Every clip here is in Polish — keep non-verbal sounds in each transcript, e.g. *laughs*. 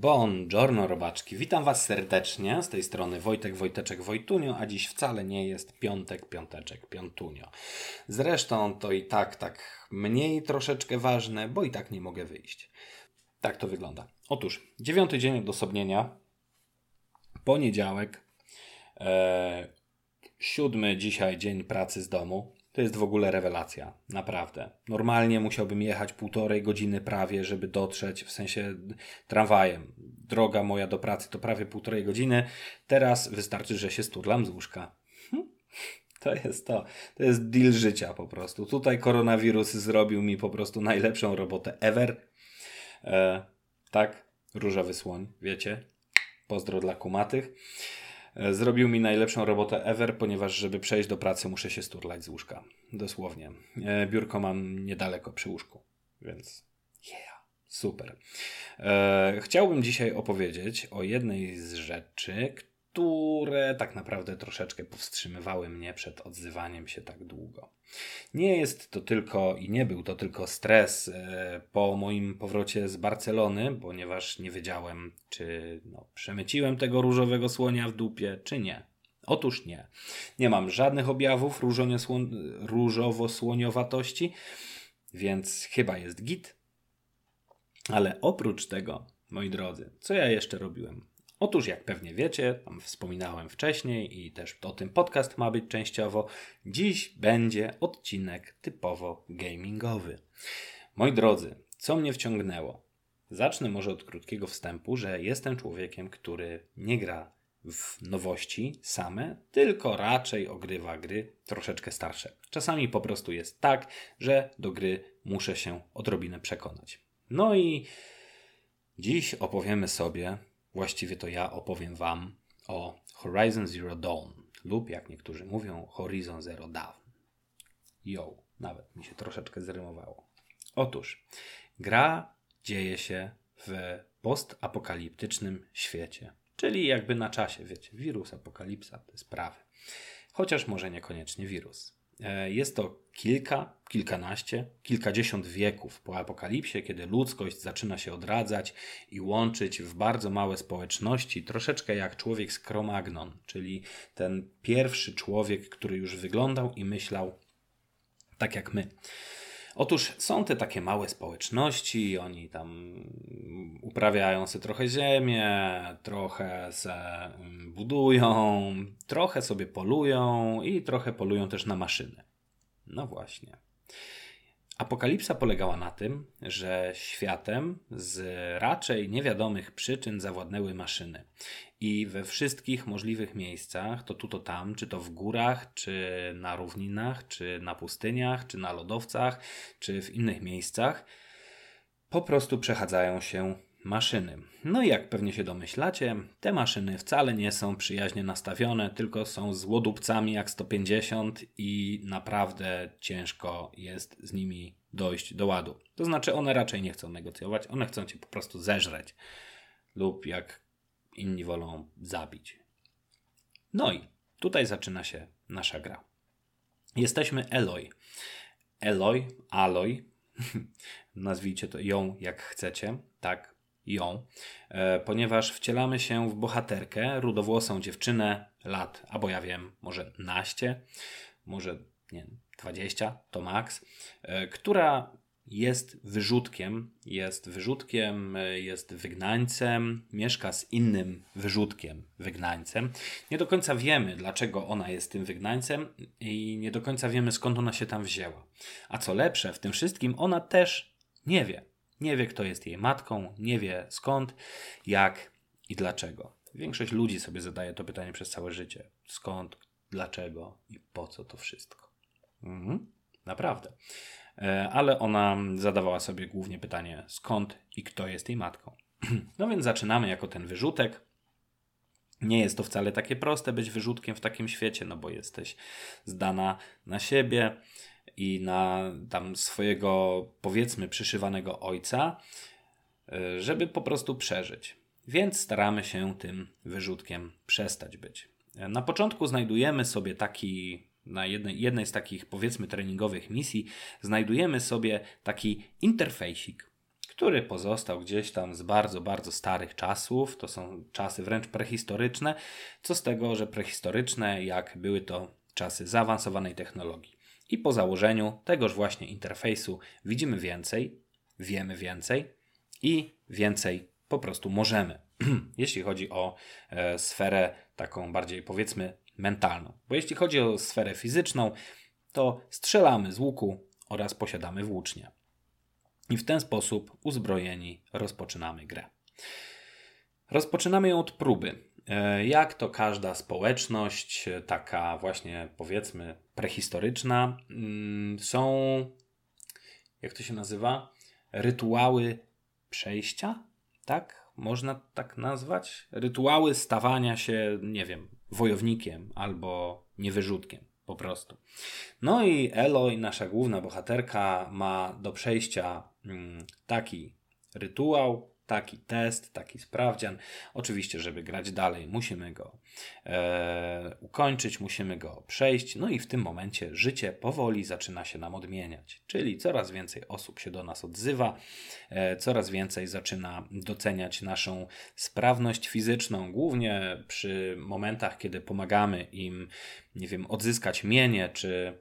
Buongiorno robaczki, witam Was serdecznie, z tej strony Wojtek Wojteczek Wojtunio, a dziś wcale nie jest piątek, piąteczek, piątunio. Zresztą to i tak, tak mniej troszeczkę ważne, bo i tak nie mogę wyjść. Tak to wygląda. Otóż, dziewiąty dzień odosobnienia, poniedziałek, e, siódmy dzisiaj dzień pracy z domu, to jest w ogóle rewelacja, naprawdę. Normalnie musiałbym jechać półtorej godziny prawie, żeby dotrzeć, w sensie tramwajem. Droga moja do pracy to prawie półtorej godziny. Teraz wystarczy, że się sturlam z łóżka. Hm? To jest to. To jest deal życia po prostu. Tutaj koronawirus zrobił mi po prostu najlepszą robotę ever. E, tak, różowy słoń, wiecie. Pozdro dla kumatych. E, zrobił mi najlepszą robotę ever, ponieważ żeby przejść do pracy muszę się sturlać z łóżka. Dosłownie. E, biurko mam niedaleko przy łóżku, więc yeah, super. E, chciałbym dzisiaj opowiedzieć o jednej z rzeczy, które tak naprawdę troszeczkę powstrzymywały mnie przed odzywaniem się tak długo. Nie jest to tylko i nie był to tylko stres e, po moim powrocie z Barcelony, ponieważ nie wiedziałem, czy no, przemyciłem tego różowego słonia w dupie, czy nie. Otóż nie. Nie mam żadnych objawów różowo-słoniowatości, więc chyba jest git. Ale oprócz tego, moi drodzy, co ja jeszcze robiłem? Otóż, jak pewnie wiecie, tam wspominałem wcześniej i też o tym podcast ma być częściowo, dziś będzie odcinek typowo gamingowy. Moi drodzy, co mnie wciągnęło? Zacznę może od krótkiego wstępu, że jestem człowiekiem, który nie gra w nowości same, tylko raczej ogrywa gry troszeczkę starsze. Czasami po prostu jest tak, że do gry muszę się odrobinę przekonać. No i dziś opowiemy sobie Właściwie to ja opowiem Wam o Horizon Zero Dawn lub jak niektórzy mówią Horizon Zero Dawn. Yo, nawet mi się troszeczkę zrymowało. Otóż gra dzieje się w postapokaliptycznym świecie, czyli jakby na czasie, wiecie, wirus, apokalipsa, te sprawy. Chociaż może niekoniecznie wirus. E, jest to kilka, kilkanaście, kilkadziesiąt wieków po apokalipsie, kiedy ludzkość zaczyna się odradzać i łączyć w bardzo małe społeczności, troszeczkę jak człowiek z Cro-Magnon, czyli ten pierwszy człowiek, który już wyglądał i myślał tak jak my. Otóż są te takie małe społeczności, oni tam uprawiają sobie trochę ziemię, trochę se mm, budują, trochę sobie polują i trochę polują też na maszyny. No właśnie. Apokalipsa polegała na tym, że światem z raczej niewiadomych przyczyn zawładnęły maszyny. I we wszystkich możliwych miejscach, to tu, to tam, czy to w górach, czy na równinach, czy na pustyniach, czy na lodowcach, czy w innych miejscach, po prostu przechadzają się maszyny. No i jak pewnie się domyślacie, te maszyny wcale nie są przyjaźnie nastawione, tylko są złodupcami jak 150 i naprawdę ciężko jest z nimi dojść do ładu. To znaczy one raczej nie chcą negocjować, one chcą cię po prostu zeżreć lub jak inni wolą zabić. No i tutaj zaczyna się nasza gra. Jesteśmy Eloy. Eloy, Aloy, *laughs* nazwijcie to ją jak chcecie, tak, ją, e, ponieważ wcielamy się w bohaterkę, rudowłosą dziewczynę lat, albo ja wiem, może naście, może nie 20 to maks, e, która jest wyrzutkiem, jest wyrzutkiem, jest wygnańcem, mieszka z innym wyrzutkiem, wygnańcem. Nie do końca wiemy, dlaczego ona jest tym wygnańcem i nie do końca wiemy, skąd ona się tam wzięła. A co lepsze, w tym wszystkim ona też nie wie. Nie wie, kto jest jej matką, nie wie skąd, jak i dlaczego. Większość ludzi sobie zadaje to pytanie przez całe życie. Skąd, dlaczego i po co to wszystko? Mhm. Naprawdę. E, ale ona zadawała sobie głównie pytanie, skąd i kto jest jej matką. *clears throat* No więc zaczynamy jako ten wyrzutek. Nie jest to wcale takie proste być wyrzutkiem w takim świecie, no bo jesteś zdana na siebie i na tam swojego powiedzmy przyszywanego ojca, e, żeby po prostu przeżyć. Więc staramy się tym wyrzutkiem przestać być. Na początku znajdujemy sobie taki na jednej, jednej z takich powiedzmy treningowych misji znajdujemy sobie taki interfejsik, który pozostał gdzieś tam z bardzo, bardzo starych czasów. To są czasy wręcz prehistoryczne. Co z tego, że prehistoryczne, jak były to czasy zaawansowanej technologii. I po założeniu tegoż właśnie interfejsu widzimy więcej, wiemy więcej i więcej po prostu możemy. *clears throat* jeśli chodzi o e, sferę taką bardziej powiedzmy mentalną. Bo jeśli chodzi o sferę fizyczną, to strzelamy z łuku oraz posiadamy włócznie. I w ten sposób uzbrojeni rozpoczynamy grę. Rozpoczynamy ją od próby. E, jak to każda społeczność, e, taka właśnie powiedzmy prehistoryczna, mm, są, jak to się nazywa, rytuały przejścia, tak? Można tak nazwać? Rytuały stawania się, nie wiem, wojownikiem albo niewyrzutkiem po prostu. No i Eloy, nasza główna bohaterka, ma do przejścia mm, taki rytuał, taki test, taki sprawdzian. Oczywiście, żeby grać dalej, musimy go e, ukończyć, musimy go przejść. No i w tym momencie życie powoli zaczyna się nam odmieniać, czyli coraz więcej osób się do nas odzywa, e, coraz więcej zaczyna doceniać naszą sprawność fizyczną, głównie przy momentach, kiedy pomagamy im, nie wiem, odzyskać mienie czy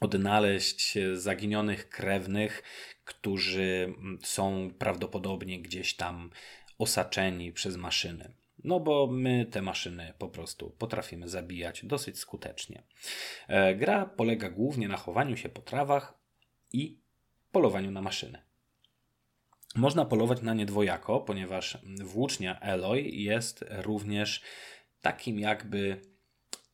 odnaleźć zaginionych krewnych, którzy są prawdopodobnie gdzieś tam osaczeni przez maszyny. No bo my te maszyny po prostu potrafimy zabijać dosyć skutecznie. E, gra polega głównie na chowaniu się po trawach i polowaniu na maszyny. Można polować na nie dwojako, ponieważ włócznia Eloy jest również takim jakby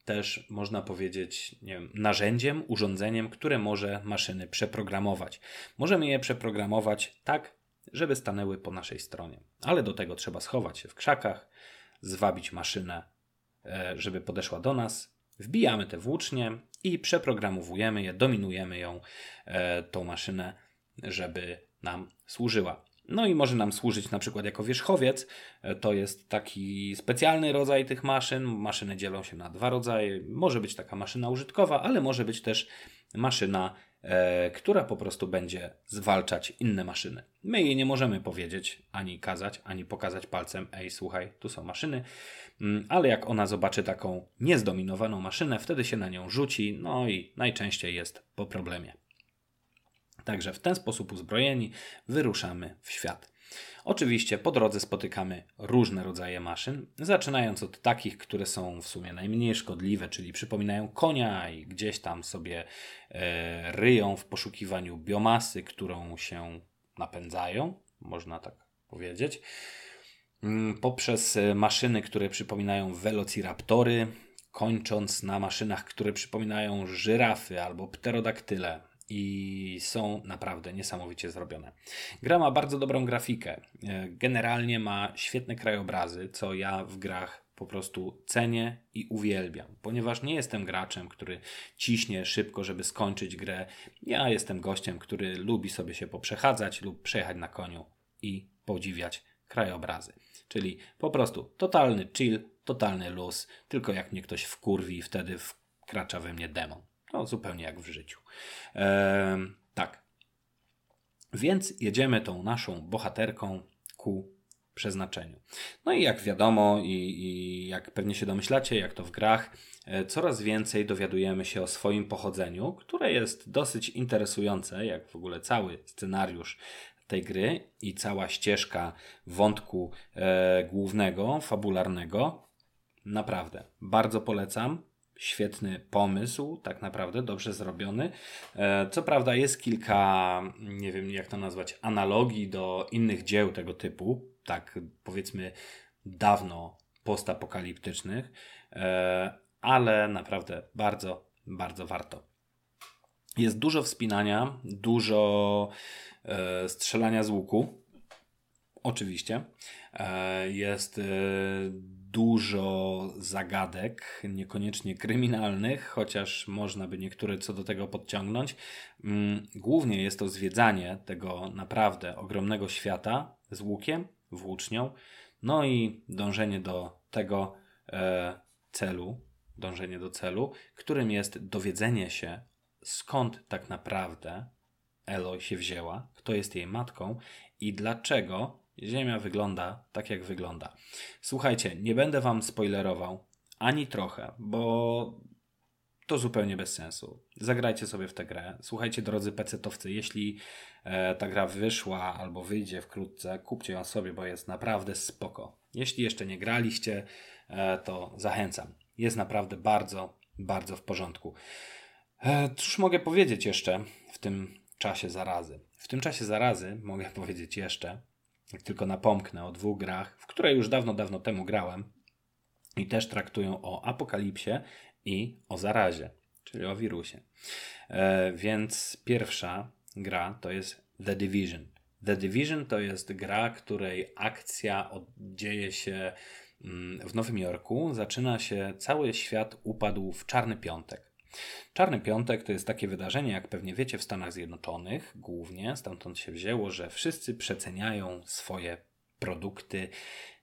też można powiedzieć wiem, narzędziem, urządzeniem, które może maszyny przeprogramować. Możemy je przeprogramować tak, żeby stanęły po naszej stronie, ale do tego trzeba schować się w krzakach, zwabić maszynę, e, żeby podeszła do nas. Wbijamy te włócznie i przeprogramowujemy je, dominujemy ją, e, tą maszynę, żeby nam służyła. No i może nam służyć na przykład jako wierzchowiec. E, to jest taki specjalny rodzaj tych maszyn. Maszyny dzielą się na dwa rodzaje. Może być taka maszyna użytkowa, ale może być też maszyna, e, która po prostu będzie zwalczać inne maszyny. My jej nie możemy powiedzieć, ani kazać, ani pokazać palcem, ej, słuchaj, tu są maszyny, mm, ale jak ona zobaczy taką niezdominowaną maszynę, wtedy się na nią rzuci, no i najczęściej jest po problemie. Także w ten sposób uzbrojeni wyruszamy w świat. Oczywiście po drodze spotykamy różne rodzaje maszyn, zaczynając od takich, które są w sumie najmniej szkodliwe, czyli przypominają konia i gdzieś tam sobie e, ryją w poszukiwaniu biomasy, którą się napędzają, można tak powiedzieć. Mm, poprzez e, maszyny, które przypominają velociraptory, kończąc na maszynach, które przypominają żyrafy albo pterodaktyle, i są naprawdę niesamowicie zrobione. Gra ma bardzo dobrą grafikę. E, generalnie ma świetne krajobrazy, co ja w grach po prostu cenię i uwielbiam, ponieważ nie jestem graczem, który ciśnie szybko, żeby skończyć grę. Ja jestem gościem, który lubi sobie się poprzechadzać lub przejechać na koniu i podziwiać krajobrazy. Czyli po prostu totalny chill, totalny luz, tylko jak mnie ktoś wkurwi, wtedy wkracza we mnie demon. No, zupełnie jak w życiu. Eee, tak. Więc jedziemy tą naszą bohaterką ku przeznaczeniu. No i jak wiadomo, i, i, jak pewnie się domyślacie, jak to w grach, e, coraz więcej dowiadujemy się o swoim pochodzeniu, które jest dosyć interesujące, jak w ogóle cały scenariusz tej gry i cała ścieżka wątku e, głównego, fabularnego. Naprawdę, bardzo polecam świetny pomysł, tak naprawdę dobrze zrobiony. E, co prawda jest kilka, nie wiem jak to nazwać, analogii do innych dzieł tego typu, tak powiedzmy dawno postapokaliptycznych, e, ale naprawdę bardzo, bardzo warto. Jest dużo wspinania, dużo e, strzelania z łuku. Oczywiście. Jest dużo zagadek, niekoniecznie kryminalnych, chociaż można by niektóre co do tego podciągnąć. Mm, głównie jest to zwiedzanie tego naprawdę ogromnego świata z łukiem, włócznią, no i dążenie do tego e, celu, dążenie do celu, którym jest dowiedzenie się, skąd tak naprawdę Elo się wzięła, kto jest jej matką i dlaczego Ziemia wygląda tak, jak wygląda. Słuchajcie, nie będę Wam spoilerował ani trochę, bo to zupełnie bez sensu. Zagrajcie sobie w tę grę. Słuchajcie, drodzy pecetowcy, jeśli e, ta gra wyszła albo wyjdzie wkrótce, kupcie ją sobie, bo jest naprawdę spoko. Jeśli jeszcze nie graliście, e, to zachęcam. Jest naprawdę bardzo, bardzo w porządku. E, cóż mogę powiedzieć jeszcze w tym czasie zarazy? W tym czasie zarazy mogę *laughs* powiedzieć jeszcze, jak tylko napomknę o dwóch grach, w które już dawno, dawno temu grałem i też traktują o apokalipsie i o zarazie, czyli o wirusie. E, więc pierwsza gra to jest The Division. The Division to jest gra, której akcja dzieje się mm, w Nowym Jorku. Zaczyna się, cały świat upadł w Czarny Piątek. Czarny Piątek to jest takie wydarzenie, jak pewnie wiecie, w Stanach Zjednoczonych głównie. Stamtąd się wzięło, że wszyscy przeceniają swoje produkty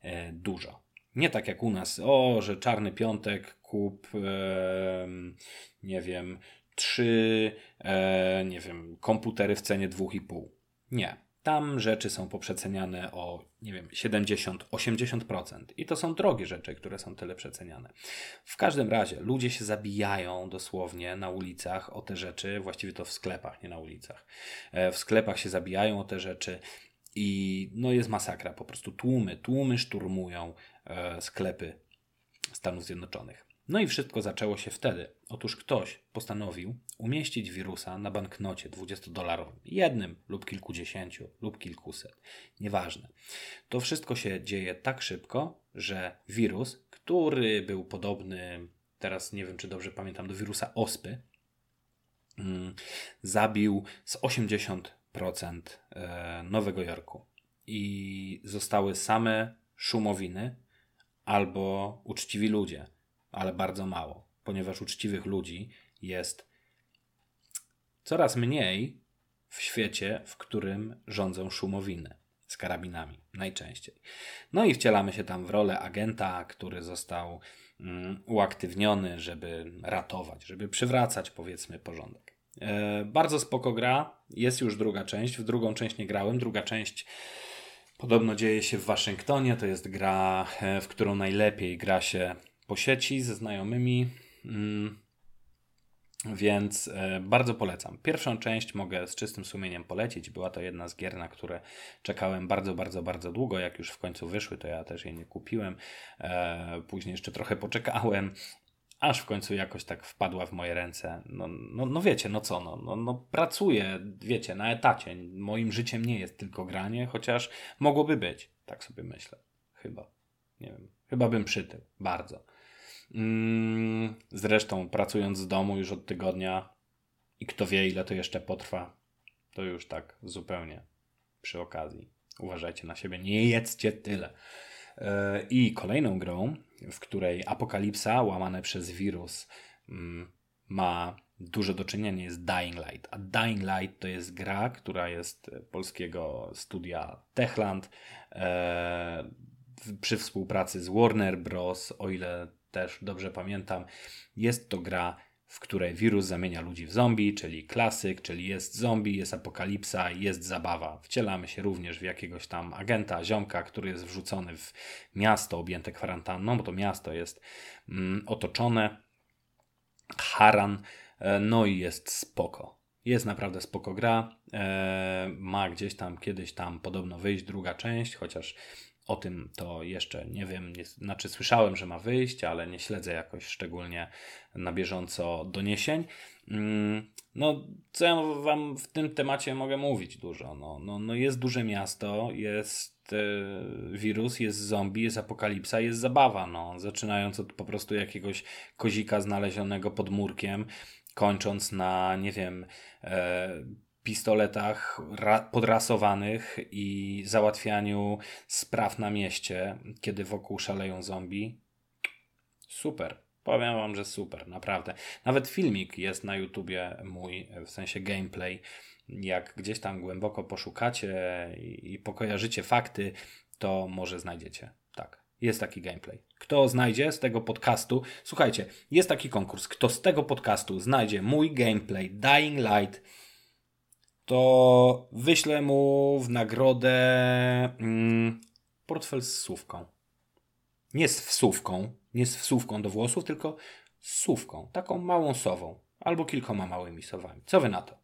e, dużo. Nie tak jak u nas, o, że Czarny Piątek kup, nie wiem, trzy, e, nie wiem, komputery w cenie 2,5. Nie. Tam rzeczy są poprzeceniane o, nie wiem, 70-80%. I to są drogie rzeczy, które są tyle przeceniane. W każdym razie ludzie się zabijają dosłownie na ulicach o te rzeczy, właściwie to w sklepach, nie na ulicach. E, w sklepach się zabijają o te rzeczy i no jest masakra. Po prostu tłumy, tłumy szturmują e, sklepy Stanów Zjednoczonych. No i wszystko zaczęło się wtedy. Otóż ktoś postanowił umieścić wirusa na banknocie 20-dolarowym. Jednym lub kilkudziesięciu lub kilkuset. Nieważne. To wszystko się dzieje tak szybko, że wirus, który był podobny, teraz nie wiem czy dobrze pamiętam, do wirusa ospy, mm, zabił z 80% e, Nowego Jorku. I zostały same szumowiny albo uczciwi ludzie ale bardzo mało, ponieważ uczciwych ludzi jest coraz mniej w świecie, w którym rządzą szumowiny z karabinami najczęściej. No i wcielamy się tam w rolę agenta, który został mm, uaktywniony, żeby ratować, żeby przywracać powiedzmy porządek. E, bardzo spoko gra. Jest już druga część. W drugą część nie grałem. Druga część podobno dzieje się w Waszyngtonie. To jest gra, e, w którą najlepiej gra się po sieci ze znajomymi. Mm, więc e, bardzo polecam. Pierwszą część mogę z czystym sumieniem polecić. Była to jedna z gier, na które czekałem bardzo, bardzo, bardzo długo. Jak już w końcu wyszły, to ja też je nie kupiłem. E, później jeszcze trochę poczekałem, aż w końcu jakoś tak wpadła w moje ręce. No, no, no wiecie, no co, no, no, no pracuję, wiecie, na etacie. Moim życiem nie jest tylko granie, chociaż mogłoby być. Tak sobie myślę. Chyba. Nie wiem. Chyba bym przytył. Bardzo. Mm, zresztą pracując z domu już od tygodnia i kto wie ile to jeszcze potrwa, to już tak zupełnie przy okazji. Uważajcie na siebie, nie jedzcie tyle. E, I kolejną grą, w której apokalipsa łamane przez wirus mm, ma dużo do czynienia jest Dying Light. A Dying Light to jest gra, która jest polskiego studia Techland e, przy współpracy z Warner Bros. O ile też dobrze pamiętam, jest to gra, w której wirus zamienia ludzi w zombie, czyli klasyk, czyli jest zombie, jest apokalipsa, jest zabawa. Wcielamy się również w jakiegoś tam agenta, ziomka, który jest wrzucony w miasto objęte kwarantanną, bo to miasto jest mm, otoczone. Haran, e, no i jest spoko. Jest naprawdę spoko gra. E, ma gdzieś tam kiedyś tam podobno wyjść druga część, chociaż o tym to jeszcze nie wiem, nie, znaczy słyszałem, że ma wyjść, ale nie śledzę jakoś szczególnie na bieżąco doniesień. Mm, no, co ja Wam w tym temacie mogę mówić dużo? No, no, no jest duże miasto, jest e, wirus, jest zombie, jest apokalipsa, jest zabawa. No, zaczynając od po prostu jakiegoś kozika znalezionego pod murkiem, kończąc na, nie wiem, e, pistoletach podrasowanych i załatwianiu spraw na mieście, kiedy wokół szaleją zombie. Super. Powiem wam, że super, naprawdę. Nawet filmik jest na YouTubie mój, w sensie gameplay. Jak gdzieś tam głęboko poszukacie i, pokojarzycie fakty, to może znajdziecie. Tak, jest taki gameplay. Kto znajdzie z tego podcastu, słuchajcie, jest taki konkurs. Kto z tego podcastu znajdzie mój gameplay Dying Light to wyślę mu w nagrodę mm, portfel z słówką. Nie z wsówką, nie z wsówką do włosów, tylko z słówką, taką małą sową, albo kilkoma małymi sowami. Co wy na to?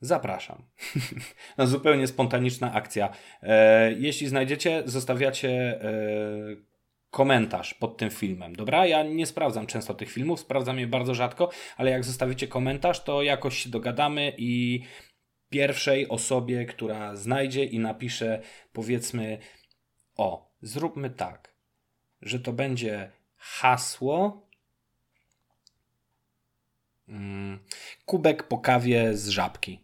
Zapraszam. *laughs* no, zupełnie spontaniczna akcja. E, jeśli znajdziecie, zostawiacie e, komentarz pod tym filmem. Dobra, ja nie sprawdzam często tych filmów, sprawdzam je bardzo rzadko, ale jak zostawicie komentarz, to jakoś się dogadamy i pierwszej osobie, która znajdzie i napisze, powiedzmy, o, zróbmy tak, że to będzie hasło. Mm, kubek po kawie z żabki.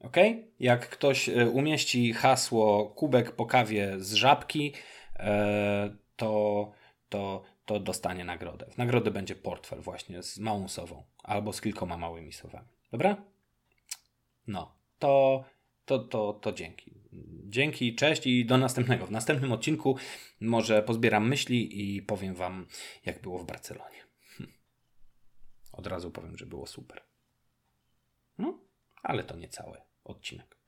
Ok? Jak ktoś e, umieści hasło kubek po kawie z żabki, e, to, to, to dostanie nagrodę. W nagrodę będzie portfel właśnie z małą sową albo z kilkoma małymi sowami. Dobra? No, to, to, to, to dzięki. Dzięki, cześć i do następnego. W następnym odcinku może pozbieram myśli i powiem Wam, jak było w Barcelonie. Od razu powiem, że było super. No, ale to nie cały odcinek.